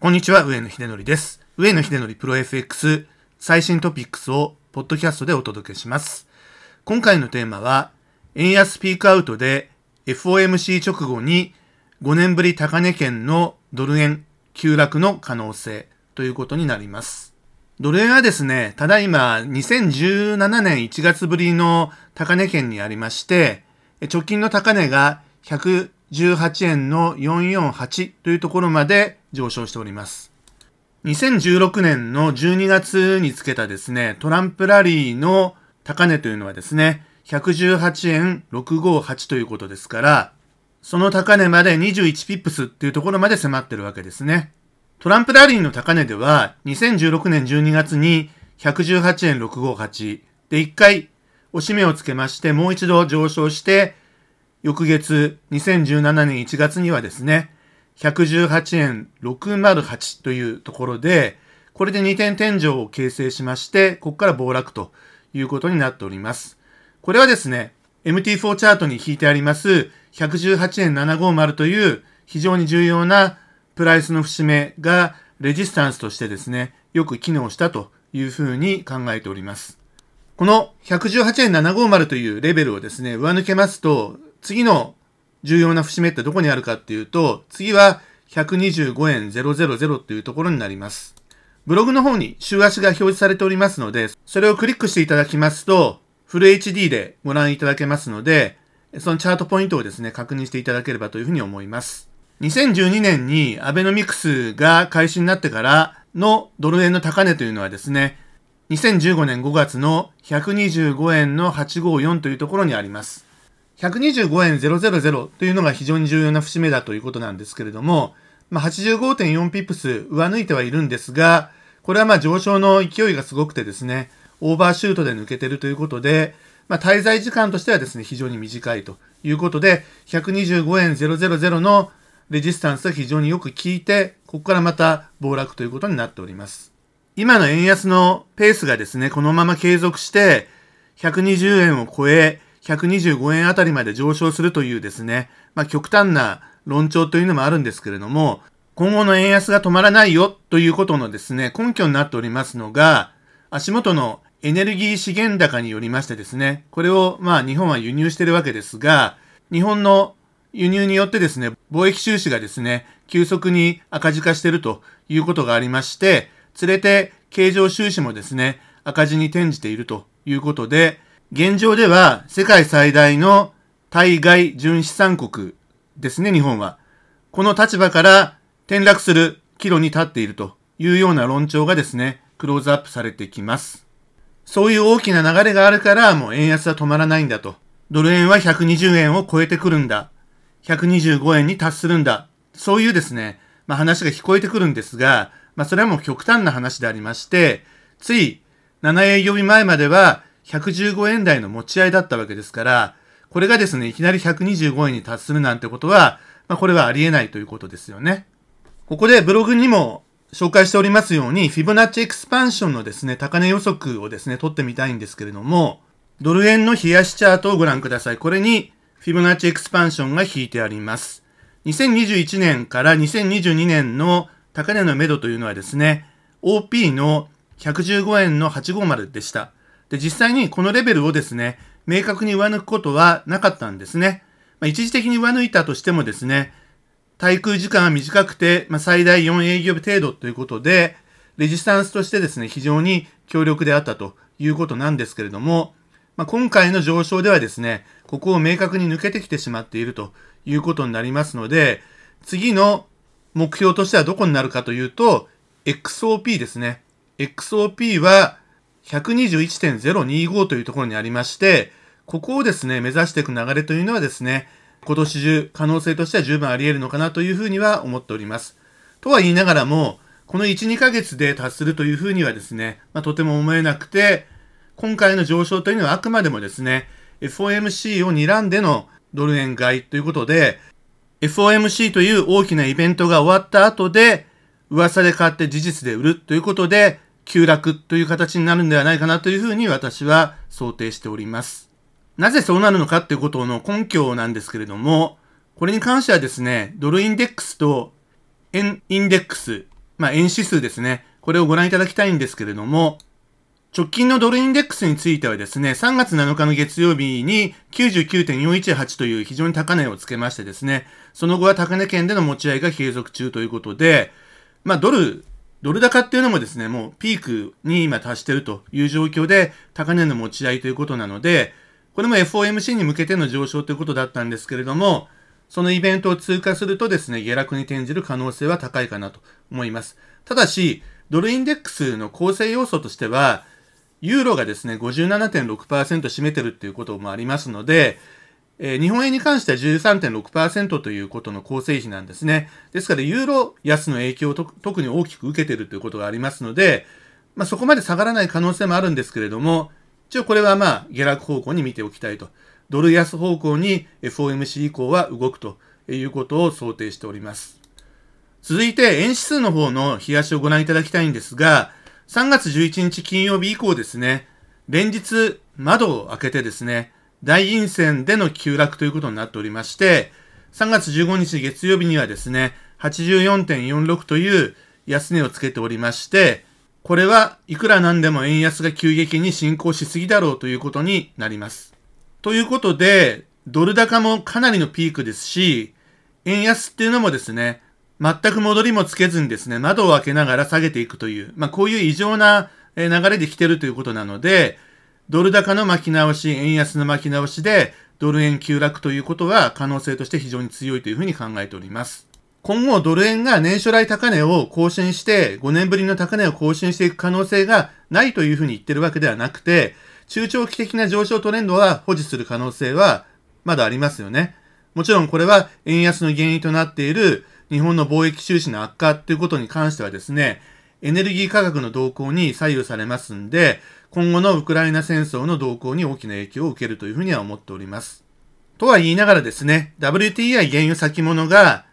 こんにちは、上野秀則です。上野秀則プロ FX 最新トピックスをポッドキャストでお届けします。今回のテーマは、円安ピークアウトで FOMC 直後に5年ぶり高値圏のドル円急落の可能性ということになります。ドル円はですね、ただいま2017年1月ぶりの高値圏にありまして、直近の高値が118円の448というところまで上昇しております。2016年の12月につけたですね、トランプラリーの高値というのはですね、118円658ということですから、その高値まで21ピップスっていうところまで迫ってるわけですね。トランプラリーの高値では、2016年12月に118円658で1回押し目をつけまして、もう一度上昇して、翌月2017年1月にはですね、118円608というところで、これで2点天井を形成しまして、ここから暴落ということになっております。これはですね、MT4 チャートに引いてあります118円750という非常に重要なプライスの節目がレジスタンスとしてですね、よく機能したというふうに考えております。この118円750というレベルをですね、上抜けますと、次の重要な節目ってどこにあるかっていうと、次は125円000というところになります。ブログの方に週足が表示されておりますので、それをクリックしていただきますと、フル HD でご覧いただけますので、そのチャートポイントをですね、確認していただければというふうに思います。2012年にアベノミクスが開始になってからのドル円の高値というのはですね、2015年5月の125円の854というところにあります。125円000というのが非常に重要な節目だということなんですけれども、まあ、85.4ピップス上抜いてはいるんですが、これはまあ上昇の勢いがすごくてですね、オーバーシュートで抜けてるということで、まあ、滞在時間としてはですね、非常に短いということで、125円000のレジスタンスが非常によく効いて、ここからまた暴落ということになっております。今の円安のペースがですね、このまま継続して、120円を超え、125円あたりまで上昇するというですね、まあ、極端な論調というのもあるんですけれども、今後の円安が止まらないよということのですね、根拠になっておりますのが、足元のエネルギー資源高によりましてですね、これをまあ日本は輸入してるわけですが、日本の輸入によってですね、貿易収支がですね、急速に赤字化しているということがありまして、連れて経常収支もですね、赤字に転じているということで、現状では世界最大の対外純資産国ですね、日本は。この立場から転落する岐路に立っているというような論調がですね、クローズアップされてきます。そういう大きな流れがあるから、もう円安は止まらないんだと。ドル円は120円を超えてくるんだ。125円に達するんだ。そういうですね、まあ話が聞こえてくるんですが、まあそれはもう極端な話でありまして、つい7営業日前までは115円台の持ち合いだったわけですから、これがですね、いきなり125円に達するなんてことは、まあこれはありえないということですよね。ここでブログにも紹介しておりますように、フィボナッチエクスパンションのですね、高値予測をですね、取ってみたいんですけれども、ドル円の冷やしチャートをご覧ください。これに、フィボナッチエクスパンションが引いてあります。2021年から2022年の高値の目処というのはですね、OP の115円の850でした。で、実際にこのレベルをですね、明確に上抜くことはなかったんですね。まあ、一時的に上抜いたとしてもですね、滞空時間が短くて、まあ、最大4営業日程度ということで、レジスタンスとしてですね、非常に強力であったということなんですけれども、まあ、今回の上昇ではですね、ここを明確に抜けてきてしまっているということになりますので、次の目標としてはどこになるかというと、XOP ですね。XOP は121.025というところにありまして、ここをですね、目指していく流れというのはですね、今年中可能性としては十分あり得るのかなというふうには思っております。とは言いながらも、この1、2ヶ月で達するというふうにはですね、まあ、とても思えなくて、今回の上昇というのはあくまでもですね、FOMC を睨んでのドル円買いということで、FOMC という大きなイベントが終わった後で、噂で買って事実で売るということで、急落という形になるんではないかなというふうに私は想定しております。なぜそうなるのかっていうことの根拠なんですけれども、これに関してはですね、ドルインデックスと円インデックスまあ、円指数ですね。これをご覧いただきたいんですけれども、直近のドルインデックスについてはですね、3月7日の月曜日に99.418という非常に高値をつけましてですね、その後は高値圏での持ち合いが継続中ということで、まあドル、ドル高っていうのもですね、もうピークに今達してるという状況で高値の持ち合いということなので、これも FOMC に向けての上昇ということだったんですけれども、そのイベントを通過するとですね、下落に転じる可能性は高いかなと思います。ただし、ドルインデックスの構成要素としては、ユーロがですね、57.6%占めてるっていうこともありますので、え、日本円に関しては13.6%ということの構成比なんですね。ですから、ユーロ安の影響を特に大きく受けているということがありますので、まあ、そこまで下がらない可能性もあるんですけれども、一応これはまあ、下落方向に見ておきたいと。ドル安方向に FOMC 以降は動くということを想定しております。続いて、円指数の方の冷やしをご覧いただきたいんですが、3月11日金曜日以降ですね、連日窓を開けてですね、大陰線での急落ということになっておりまして、3月15日月曜日にはですね、84.46という安値をつけておりまして、これはいくらなんでも円安が急激に進行しすぎだろうということになります。ということで、ドル高もかなりのピークですし、円安っていうのもですね、全く戻りもつけずにですね、窓を開けながら下げていくという、まあこういう異常な流れで来てるということなので、ドル高の巻き直し、円安の巻き直しで、ドル円急落ということは可能性として非常に強いというふうに考えております。今後ドル円が年初来高値を更新して5年ぶりの高値を更新していく可能性がないというふうに言ってるわけではなくて、中長期的な上昇トレンドは保持する可能性はまだありますよね。もちろんこれは円安の原因となっている日本の貿易収支の悪化ということに関してはですね、エネルギー価格の動向に左右されますんで、今後のウクライナ戦争の動向に大きな影響を受けるというふうには思っております。とは言いながらですね、WTI 原油先物が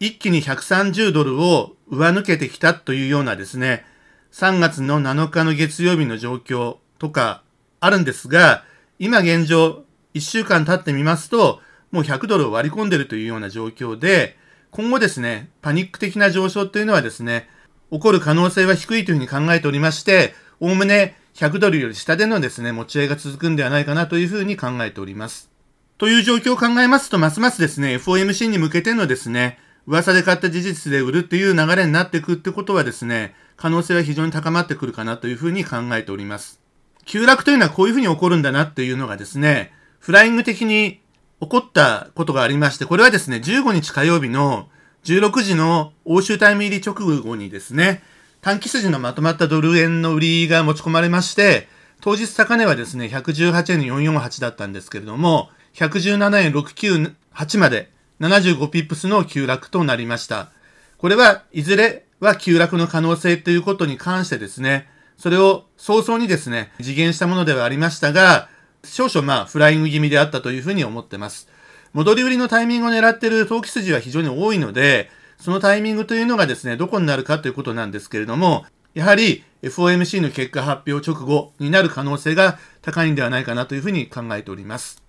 一気に130ドルを上抜けてきたというようなですね、3月の7日の月曜日の状況とかあるんですが、今現状1週間経ってみますと、もう100ドルを割り込んでるというような状況で、今後ですね、パニック的な上昇というのはですね、起こる可能性は低いというふうに考えておりまして、おおむね100ドルより下でのですね、持ち合いが続くんではないかなというふうに考えております。という状況を考えますと、ますますですね、FOMC に向けてのですね、噂で買った事実で売るっていう流れになっていくってことはですね、可能性は非常に高まってくるかなというふうに考えております。急落というのはこういうふうに起こるんだなっていうのがですね、フライング的に起こったことがありまして、これはですね、15日火曜日の16時の欧州タイム入り直後にですね、短期筋のまとまったドル円の売りが持ち込まれまして、当日高値はですね、118円448だったんですけれども、117円698まで75ピップスの急落となりました。これはいずれは急落の可能性ということに関してですね、それを早々にですね、次元したものではありましたが、少々まあフライング気味であったというふうに思ってます。戻り売りのタイミングを狙っている投機筋は非常に多いので、そのタイミングというのがですね、どこになるかということなんですけれども、やはり FOMC の結果発表直後になる可能性が高いんではないかなというふうに考えております。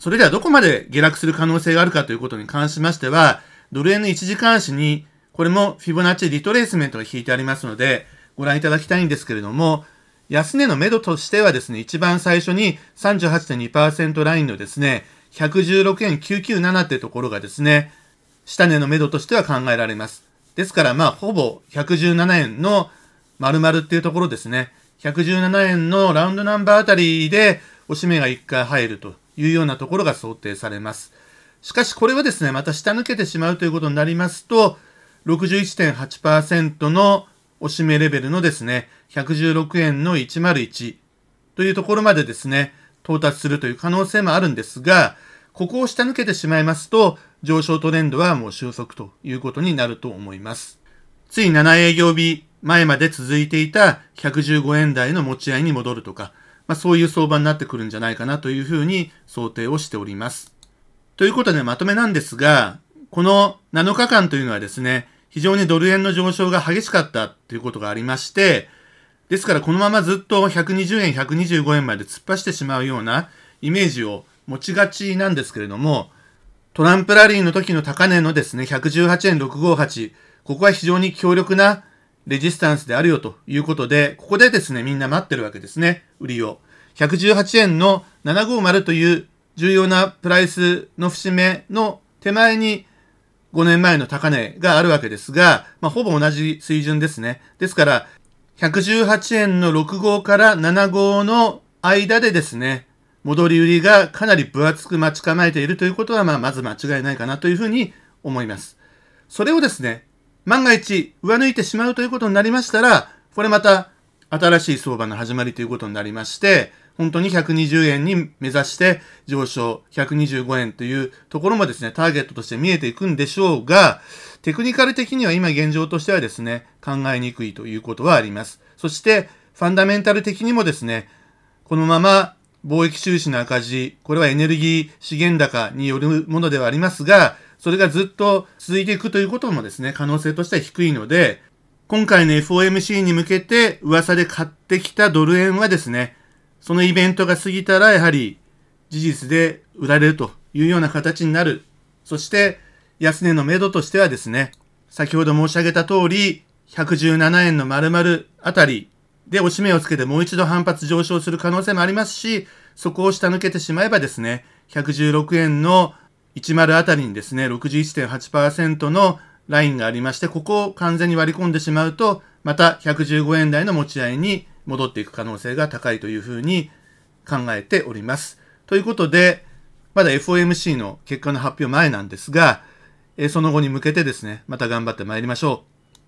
それではどこまで下落する可能性があるかということに関しましては、ドル円の1時間足に、これもフィボナッチリトレースメントが引いてありますので、ご覧いただきたいんですけれども、安値の目処としてはですね、一番最初に38.2%ラインのですね、116円997ってところがですね、下値の目処としては考えられます。ですから、まあ、ほぼ117円の丸々っていうところですね。117円のラウンドナンバーあたりで、おしめが1回入るというようなところが想定されます。しかし、これはですね、また下抜けてしまうということになりますと、61.8%のおしめレベルのですね、116円の101というところまでですね、到達するという可能性もあるんですが、ここを下抜けてしまいますと、上昇トレンドはもう収束ということになると思います。つい7営業日前まで続いていた115円台の持ち合いに戻るとか、まあ、そういう相場になってくるんじゃないかなというふうに想定をしております。ということでまとめなんですが、この7日間というのはですね、非常にドル円の上昇が激しかったということがありまして、ですからこのままずっと120円、125円まで突っ走ってしまうようなイメージを持ちがちなんですけれども、トランプラリーの時の高値のですね、118円658、ここは非常に強力なレジスタンスであるよということで、ここでですね、みんな待ってるわけですね、売りを。118円の750という重要なプライスの節目の手前に5年前の高値があるわけですが、まあ、ほぼ同じ水準ですね。ですから、118円の6号から7号の間でですね、戻り売りがかなり分厚く待ち構えているということは、まあ、まず間違いないかなというふうに思います。それをですね、万が一上抜いてしまうということになりましたら、これまた新しい相場の始まりということになりまして、本当に120円に目指して上昇、125円というところもですね、ターゲットとして見えていくんでしょうが、テクニカル的には今現状としてはですね、考えにくいということはあります。そして、ファンダメンタル的にもですね、このまま貿易収支の赤字、これはエネルギー資源高によるものではありますが、それがずっと続いていくということもですね、可能性としては低いので、今回の FOMC に向けて噂で買ってきたドル円はですね、そのイベントが過ぎたらやはり事実で売られるというような形になる。そして安値の目処としてはですね、先ほど申し上げた通り、117円の丸々あたりで押し目をつけてもう一度反発上昇する可能性もありますし、そこを下抜けてしまえばですね、116円の10あたりにですね、61.8%のラインがありまして、ここを完全に割り込んでしまうと、また115円台の持ち合いに戻っていく可能性が高いというふうに考えております。ということで、まだ FOMC の結果の発表前なんですが、その後に向けてですね、また頑張って参りましょう。